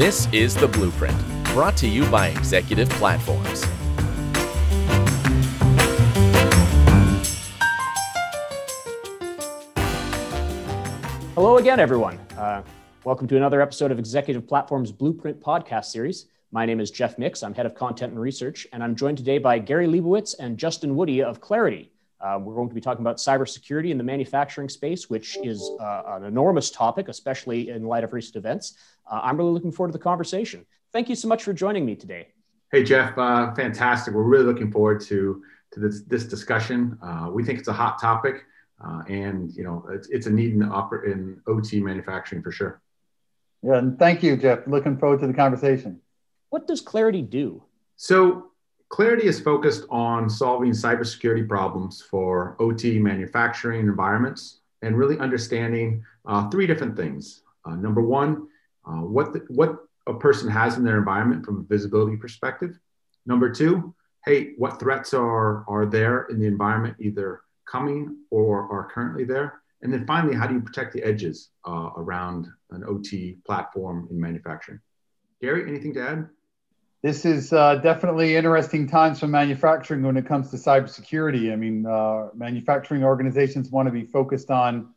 This is The Blueprint, brought to you by Executive Platforms. Hello again, everyone. Uh, welcome to another episode of Executive Platforms Blueprint podcast series. My name is Jeff Mix. I'm head of content and research, and I'm joined today by Gary Leibowitz and Justin Woody of Claroty. Uh, we're going to be talking about cybersecurity in the manufacturing space, which is uh, an enormous topic, especially in light of recent events. Uh, I'm really looking forward to the conversation. Thank you so much for joining me today. Hey, Jeff, uh, fantastic. We're really looking forward to, to this, this discussion. Uh, we think it's a hot topic, uh, and you know it's, it's a need in, oper- in OT manufacturing for sure. Yeah, and thank you, Jeff. Looking forward to the conversation. What does Claroty do? So, Claroty is focused on solving cybersecurity problems for OT manufacturing environments and really understanding uh, three different things. Uh, number one, uh, what, the, what a person has in their environment from a visibility perspective. Number two, hey, what threats are, are there in the environment, either coming or are currently there? And then finally, how do you protect the edges uh, around an OT platform in manufacturing? Gary, anything to add? This is uh, definitely interesting times for manufacturing when it comes to cybersecurity. I mean, uh, manufacturing organizations want to be focused on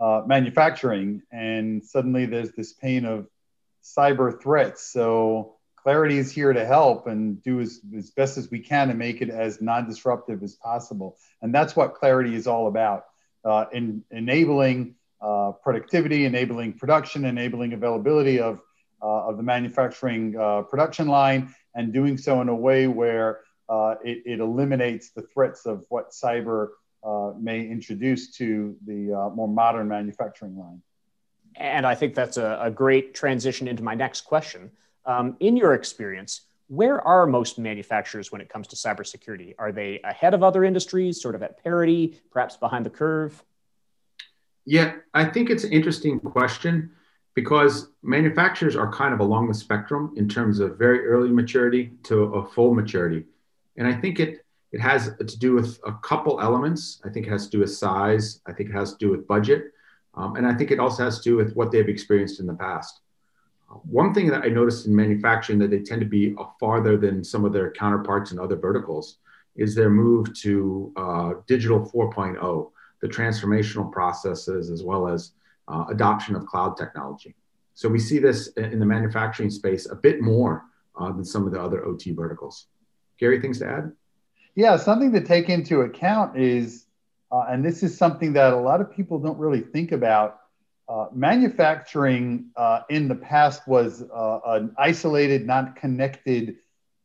uh, manufacturing, and suddenly there's this pain of cyber threats. So, Claroty is here to help and do as, as best as we can to make it as non disruptive as possible. And that's what Claroty is all about uh, in enabling uh, productivity, enabling production, enabling availability of of the manufacturing uh, production line and doing so in a way where uh, it, it, eliminates the threats of what cyber may introduce to the more modern manufacturing line. And I think that's a, a great transition into my next question. Um, in your experience, where are most manufacturers when it comes to cybersecurity? Are they ahead of other industries, sort of at parity, perhaps behind the curve? Yeah, I think it's an interesting question because manufacturers are kind of along the spectrum in terms of very early maturity to a full maturity. And I think it, it has to do with a couple elements. I think it has to do with size. I think it has to do with budget. Um, and I think it also has to do with what they've experienced in the past. One thing that I noticed in manufacturing that they tend to be farther than some of their counterparts in other verticals is their move to uh, digital 4.0, the transformational processes, as well as uh, adoption of cloud technology. So we see this in the manufacturing space a bit more uh, than some of the other OT verticals. Gary, things to add? Yeah, something to take into account is, uh, and this is something that a lot of people don't really think about. Uh, manufacturing uh, in the past was uh, an isolated, not connected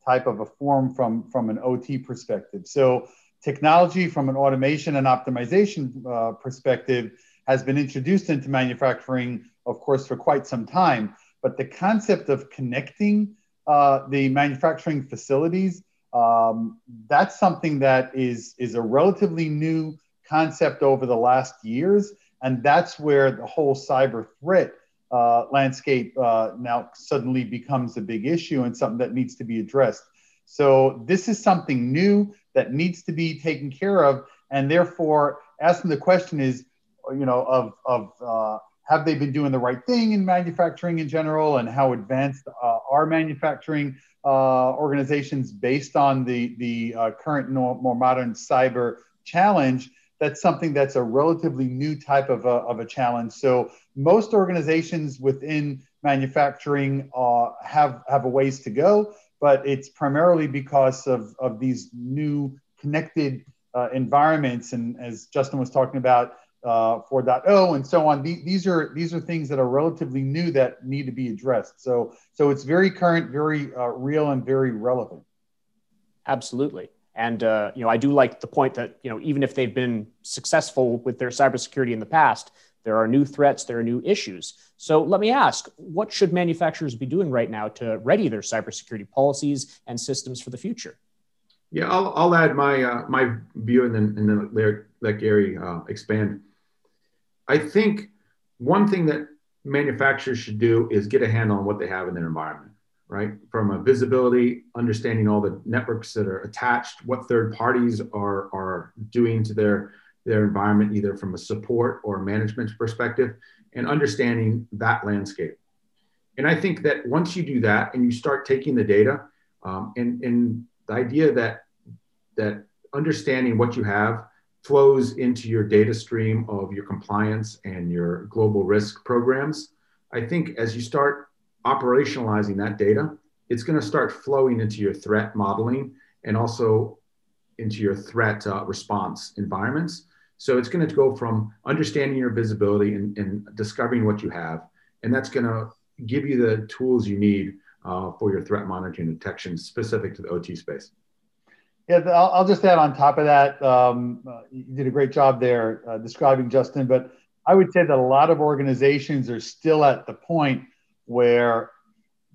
type of a form from, from an OT perspective. So, technology from an automation and optimization perspective has been introduced into manufacturing, of course, for quite some time. But the concept of connecting uh, the manufacturing facilities, um, that's something that is, is a relatively new concept over the last years. And that's where the whole cyber threat uh, landscape uh, now suddenly becomes a big issue and something that needs to be addressed. So, this is something new that needs to be taken care of. And therefore, asking the question is you know, of, of uh, have they been doing the right thing in manufacturing in general and how advanced uh, are manufacturing uh, organizations based on the, the uh, current more modern cyber challenge? That's something that's a relatively new type of a, of a challenge. So most organizations within manufacturing uh, have have a ways to go but it's primarily because of, of these new connected uh, environments. And as justin was talking about uh, 4.0 and so on. These are these are things that are relatively new that need to be addressed. So so it's very current, very uh, real, and very relevant. Absolutely. And uh, you know, I do like the point that you know, even if they've been successful with their cybersecurity in the past, there are new threats, there are new issues. So let me ask, what should manufacturers be doing right now to ready their cybersecurity policies and systems for the future? Yeah, I'll, I'll add my uh, my view and then and then let, let Gary uh, expand. I think one thing that manufacturers should do is get a handle on what they have in their environment, right? From a visibility, understanding all the networks that are attached, what third parties are, are doing to their, their environment, either from a support or management perspective, and understanding that landscape. And I think that once you do that and you start taking the data um, and, and the idea that, that understanding what you have flows into your data stream of your compliance and your global risk programs, I think as you start operationalizing that data, it's going to start flowing into your threat modeling and also into your threat uh, response environments. So it's going to go from understanding your visibility and, and discovering what you have, and that's going to give you the tools you need uh, for your threat monitoring detection specific to the OT space. Yeah, I'll, just add on top of that. Um, uh, you did a great job there uh, describing Justin, but I would say that a lot of organizations are still at the point where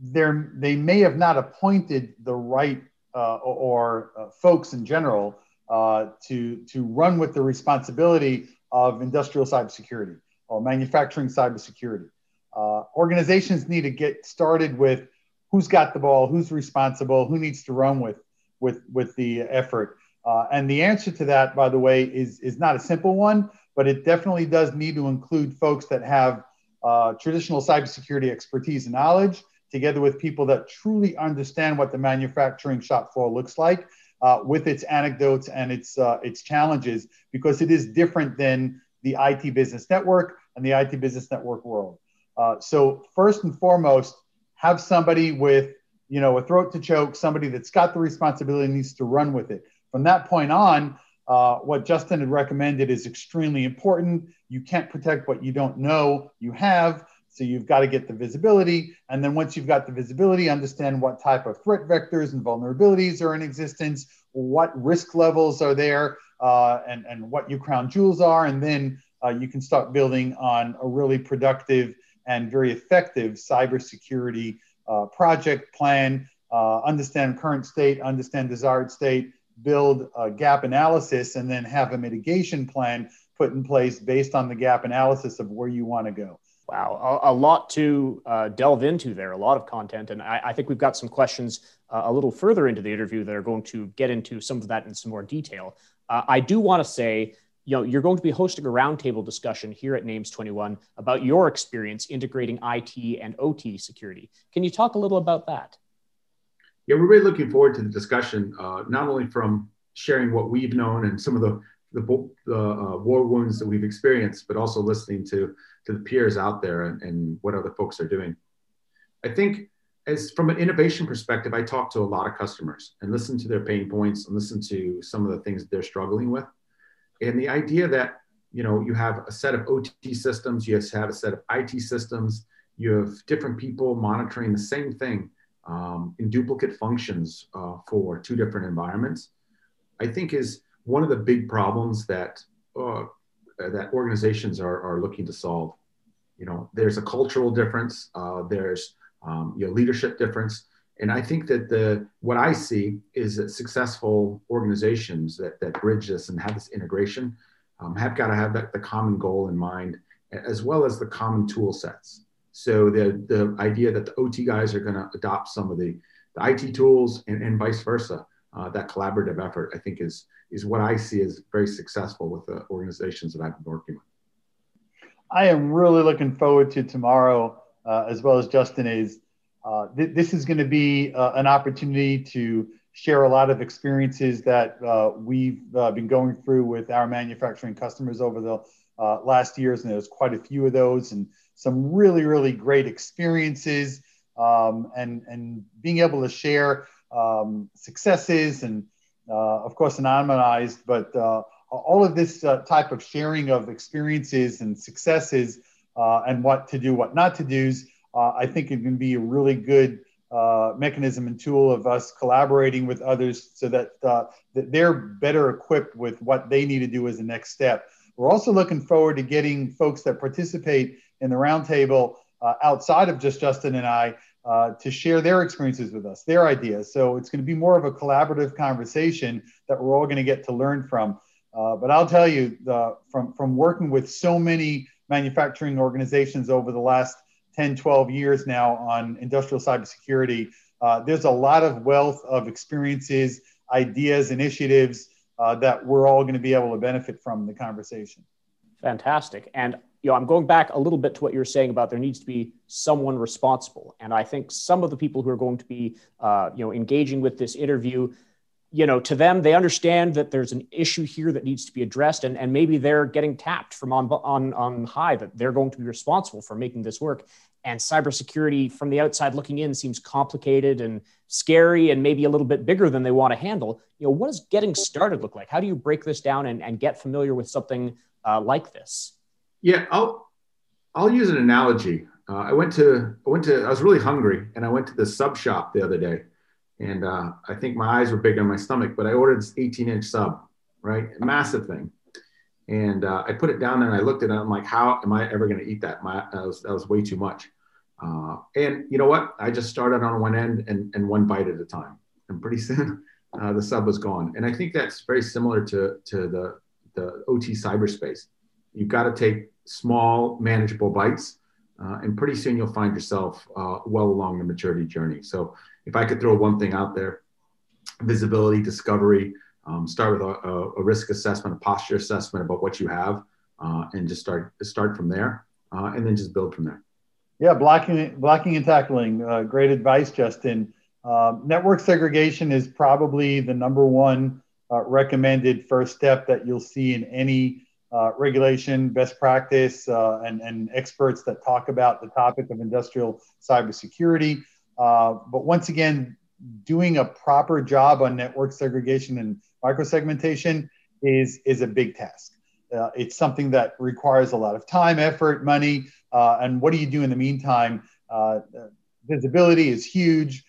they're, they may have not appointed the right uh, or uh, folks in general to, to run with the responsibility of industrial cybersecurity or manufacturing cybersecurity. Uh, organizations need to get started with who's got the ball, who's responsible, who needs to run with with with the effort. Uh, and the answer to that, by the way, is is not a simple one, but it definitely does need to include folks that have uh, traditional cybersecurity expertise and knowledge, together with people that truly understand what the manufacturing shop floor looks like, uh, with its anecdotes and its uh, its challenges, because it is different than the IT business network and the IT business network world. Uh, so first and foremost, have somebody with you know, a throat to choke, somebody that's got the responsibility needs to run with it. From that point on, uh, what Justin had recommended is extremely important. You can't protect what you don't know you have. So you've got to get the visibility. And then once you've got the visibility, understand what type of threat vectors and vulnerabilities are in existence, what risk levels are there, uh, and, and what your crown jewels are. And then uh, you can start building on a really productive and very effective cybersecurity uh, project plan, uh, understand current state, understand desired state, build a gap analysis, and then have a mitigation plan put in place based on the gap analysis of where you want to go. Wow, a, a lot to uh, delve into there, a lot of content. And I, I think we've got some questions uh, a little further into the interview that are going to get into some of that in some more detail. Uh, I do want to say you know, you're going to be hosting a roundtable discussion here at Names 21 about your experience integrating IT and OT security. Can you talk a little about that? Yeah, we're really looking forward to the discussion, uh, not only from sharing what we've known and some of the the, the uh, war wounds that we've experienced, but also listening to to the peers out there and, and what other folks are doing. I think as from an innovation perspective, I talk to a lot of customers and listen to their pain points and listen to some of the things they're struggling with and the idea that you know you have a set of ot systems you have a set of it systems you have different people monitoring the same thing um, in duplicate functions uh, for two different environments i think is one of the big problems that uh, that organizations are, are looking to solve. You know there's a cultural difference uh, there's um, you know leadership difference and I think that the what I see is that successful organizations that that bridge this and have this integration um, have got to have that the common goal in mind, as well as the common tool sets. So the the idea that the OT guys are going to adopt some of the, the IT tools and, and vice versa, uh, that collaborative effort, I think is is what I see as very successful with the organizations that I've been working with. I am really looking forward to tomorrow, uh, as well as Justin is uh, th- this is going to be uh, an opportunity to share a lot of experiences that uh, we've uh, been going through with our manufacturing customers over the uh, last years, and there's quite a few of those, and some really, really great experiences, um, and and being able to share um, successes and, of course, anonymized, but all of this type of sharing of experiences and successes, and what to do, what not to do uh, I think it can be a really good uh, mechanism and tool of us collaborating with others so that, uh, that they're better equipped with what they need to do as the next step. We're also looking forward to getting folks that participate in the roundtable uh, outside of just Justin and I uh, to share their experiences with us, their ideas. So it's going to be more of a collaborative conversation that we're all going to get to learn from. Uh, but I'll tell you, from, from working with so many manufacturing organizations over the last 10, 12 years now on industrial cybersecurity. Uh, there's a lot of wealth of experiences, ideas, initiatives uh, that we're all going to be able to benefit from the conversation. Fantastic. And you know, I'm going back a little bit to what you're saying about there needs to be someone responsible, and I think some of the people who are going to be, uh, you know, engaging with this interview, you know, to them they understand that there's an issue here that needs to be addressed, and and maybe they're getting tapped from on on on high that they're going to be responsible for making this work. And cybersecurity from the outside looking in seems complicated and scary and maybe a little bit bigger than they want to handle. You know, what does getting started look like? How do you break this down and, and get familiar with something uh, like this? Yeah, I'll I'll use an analogy. Uh, I went to I went to I was really hungry and I went to the sub shop the other day, and uh, I think my eyes were bigger than my stomach, but I ordered this 18 inch sub, right, massive thing, and uh, I put it down there and I looked at it. I'm like, how am I ever going to eat that? My that was that was way too much. Uh, and you know what? I just started on one end and, and one bite at a time, and pretty soon uh, the sub was gone. And I think that's very similar to to the the OT cyberspace. You've got to take small, manageable bites. Uh, and pretty soon you'll find yourself uh, well along the maturity journey. So, if I could throw one thing out there visibility, discovery, um, start with a, a, risk assessment, a posture assessment about what you have, uh, and just start start from there, uh, and then just build from there. Yeah, blocking, blocking and tackling. Uh, great advice, Justin. Uh, network segregation is probably the number one recommended first step that you'll see in any uh, regulation, best practice, uh, and, and experts that talk about the topic of industrial cybersecurity. Uh, but once again, doing a proper job on network segregation and microsegmentation is, is a big task. Uh, it's something that requires a lot of time, effort, money. Uh, and what do you do in the meantime? Visibility is huge.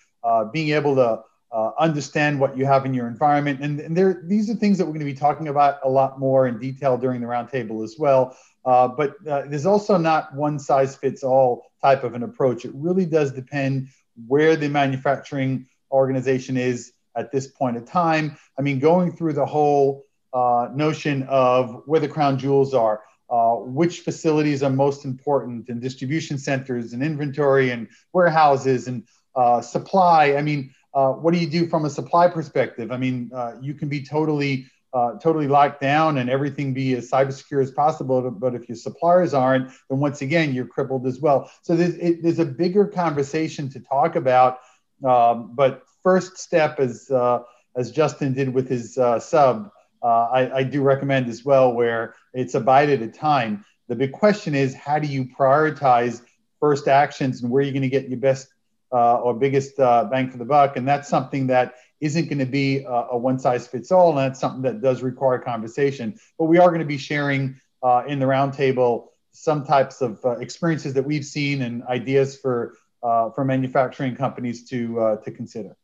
being able to uh, understand what you have in your environment. And, and there, these are things that we're going to be talking about a lot more in detail during the roundtable as well. Uh, but uh, there's also not one size fits all type of an approach. It really does depend where the manufacturing organization is at this point in time. I mean, going through the whole uh, notion of where the crown jewels are. Uh, which facilities are most important and distribution centers and inventory and warehouses and uh, supply. I mean, uh, what do you do from a supply perspective? I mean, uh, you can be totally uh, totally locked down and everything be as cyber secure as possible. But if your suppliers aren't, then once again, you're crippled as well. So there's, it, there's a bigger conversation to talk about. Um, but first step, as, uh, as Justin did with his uh, sub, I, I do recommend as well, where it's a bite at a time. The big question is how do you prioritize first actions and where are you're going to get your best uh, or biggest uh, bang for the buck. And that's something that isn't going to be a, a, one size fits all. And that's something that does require conversation. But we are going to be sharing uh, in the roundtable some types of uh, experiences that we've seen and ideas for, uh, for manufacturing companies to, uh, to consider.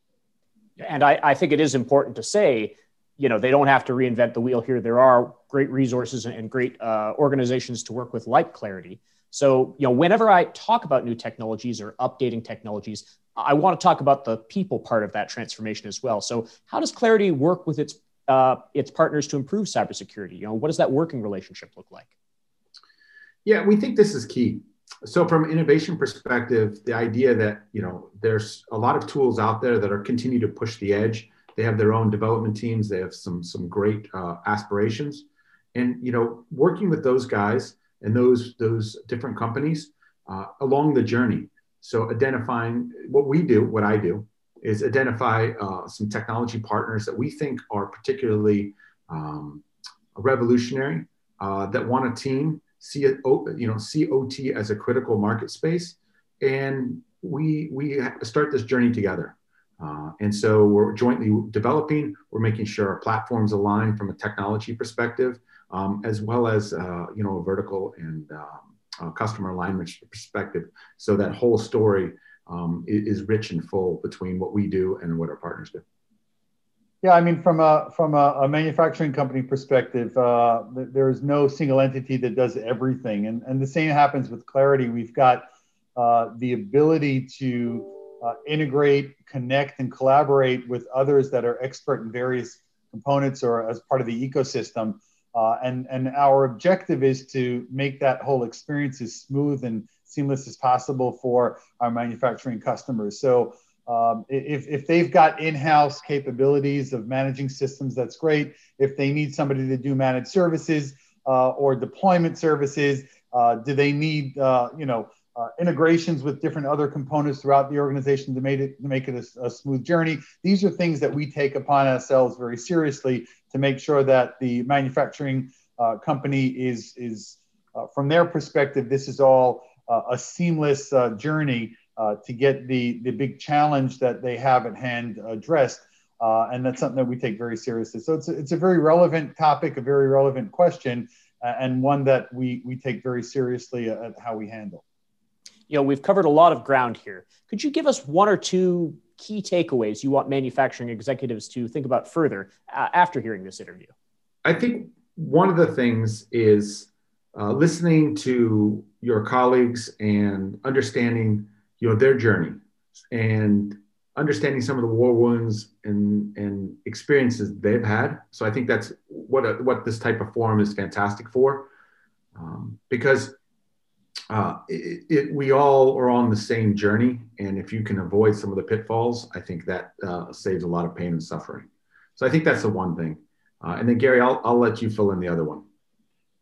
And I, I think it is important to say, you know, they don't have to reinvent the wheel here. There are great resources and great organizations to work with, like Claroty. So, you know, whenever I talk about new technologies or updating technologies, I want to talk about the people part of that transformation as well. So, how does Claroty work with its uh, its partners to improve cybersecurity? You know, what does that working relationship look like? Yeah, we think this is key. So, from innovation perspective, the idea that you know there's a lot of tools out there that are continue to push the edge. They have their own development teams. They have some some great uh, aspirations, and you know, working with those guys and those those different companies uh, along the journey. So identifying what we do, what I do, is identify uh, some technology partners that we think are particularly um, revolutionary, uh, that want a team, see you know, see OT as a critical market space, and we we start this journey together. Uh, and so we're jointly developing. We're making sure our platforms align from a technology perspective, um, as well as uh, you know a vertical and um, customer alignment perspective. So that whole story um, is, rich and full between what we do and what our partners do. Yeah, I mean, from a from a, a manufacturing company perspective, uh, there is no single entity that does everything, and and the same happens with Claroty. We've got uh, the ability to uh, integrate, connect, and collaborate with others that are expert in various components or as part of the ecosystem. Uh, and, and our objective is to make that whole experience as smooth and seamless as possible for our manufacturing customers. So um, if, if they've got in-house capabilities of managing systems, that's great. If they need somebody to do managed services uh, or deployment services, Uh, do they need, uh, you know, uh, integrations with different other components throughout the organization to make it to make it a, a, smooth journey. These are things that we take upon ourselves very seriously to make sure that the manufacturing uh, company is is uh, from their perspective. This is all uh, a seamless uh, journey uh, to get the the big challenge that they have at hand addressed. and that's something that we take very seriously. So it's a, it's a very relevant topic, a very relevant question, and one that we, we take very seriously at how we handle you know, we've covered a lot of ground here. Could you give us one or two key takeaways you want manufacturing executives to think about further uh, after hearing this interview? I think one of the things is uh, listening to your colleagues and understanding, you know, their journey and understanding some of the war wounds and, and experiences they've had. So I think that's what a, what this type of forum is fantastic for, um, because uh, it, it, we all are on the same journey. And if you can avoid some of the pitfalls, I think that uh, saves a lot of pain and suffering. So I think that's the one thing. Uh, and then, Gary, I'll, I'll let you fill in the other one.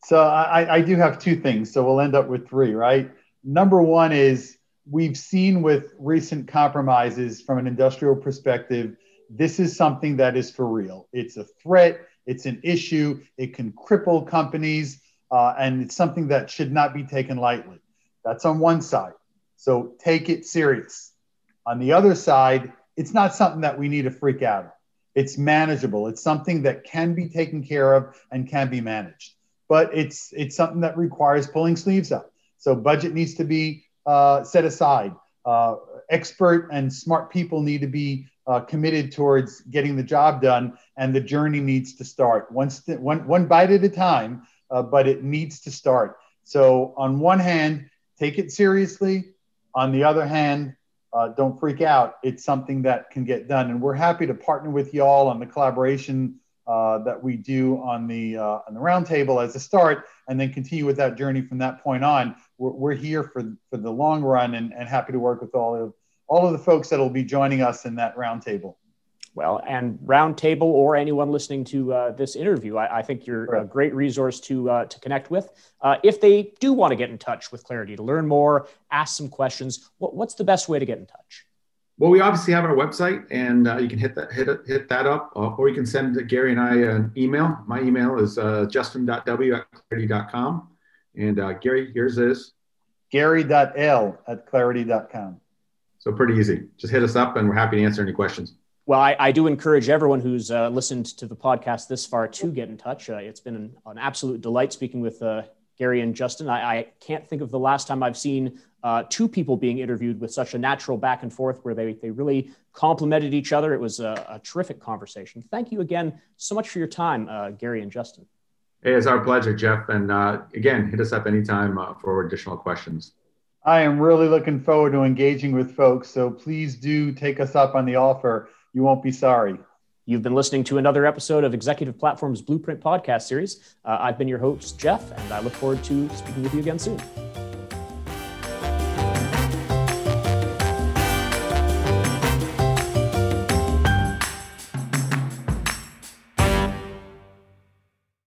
So I, I do have two things. So we'll end up with three, right? Number one is we've seen with recent compromises from an industrial perspective, this is something that is for real. It's a threat, it's an issue, it can cripple companies uh, and it's something that should not be taken lightly. That's on one side. So take it serious. On the other side, it's not something that we need to freak out of. It's manageable. It's something that can be taken care of and can be managed. But it's it's something that requires pulling sleeves up. So budget needs to be uh, set aside. Uh, expert and smart people need to be uh, committed towards getting the job done, and the journey needs to start st- one, one bite at a time uh, but it needs to start. So, on one hand, take it seriously. On the other hand, uh, don't freak out. It's something that can get done, and we're happy to partner with y'all on the collaboration uh, that we do on the uh, on the roundtable as a start, and then continue with that journey from that point on. We're, we're here for for the long run, and, and happy to work with all of all of the folks that will be joining us in that roundtable well, and Roundtable or anyone listening to uh, this interview, I, I, think you're right. a great resource to uh, to connect with. Uh, if they do want to get in touch with Claroty to learn more, ask some questions, what, what's the best way to get in touch? Well, we obviously have our website, and uh, you can hit that hit hit that up, uh, or you can send Gary and I an email. My email is uh, justin.w at claroty.com. And Gary, here's this. Gary.l at claroty.com. So pretty easy. Just hit us up, and we're happy to answer any questions. Well, I, I, do encourage everyone who's uh, listened to the podcast this far to get in touch. Uh, it's been an, an, absolute delight speaking with uh, Gary and Justin. I, I, can't think of the last time I've seen uh, two people being interviewed with such a natural back and forth where they, they really complemented each other. It was a, a terrific conversation. Thank you again so much for your time, uh, Gary and Justin. Hey, it's our pleasure, Jeff. And uh, again, hit us up anytime for additional questions. I am really looking forward to engaging with folks. So please do take us up on the offer you won't be sorry. You've been listening to another episode of Executive Platform's Blueprint podcast series. Uh, I've been your host, Jeff, and I look forward to speaking with you again soon.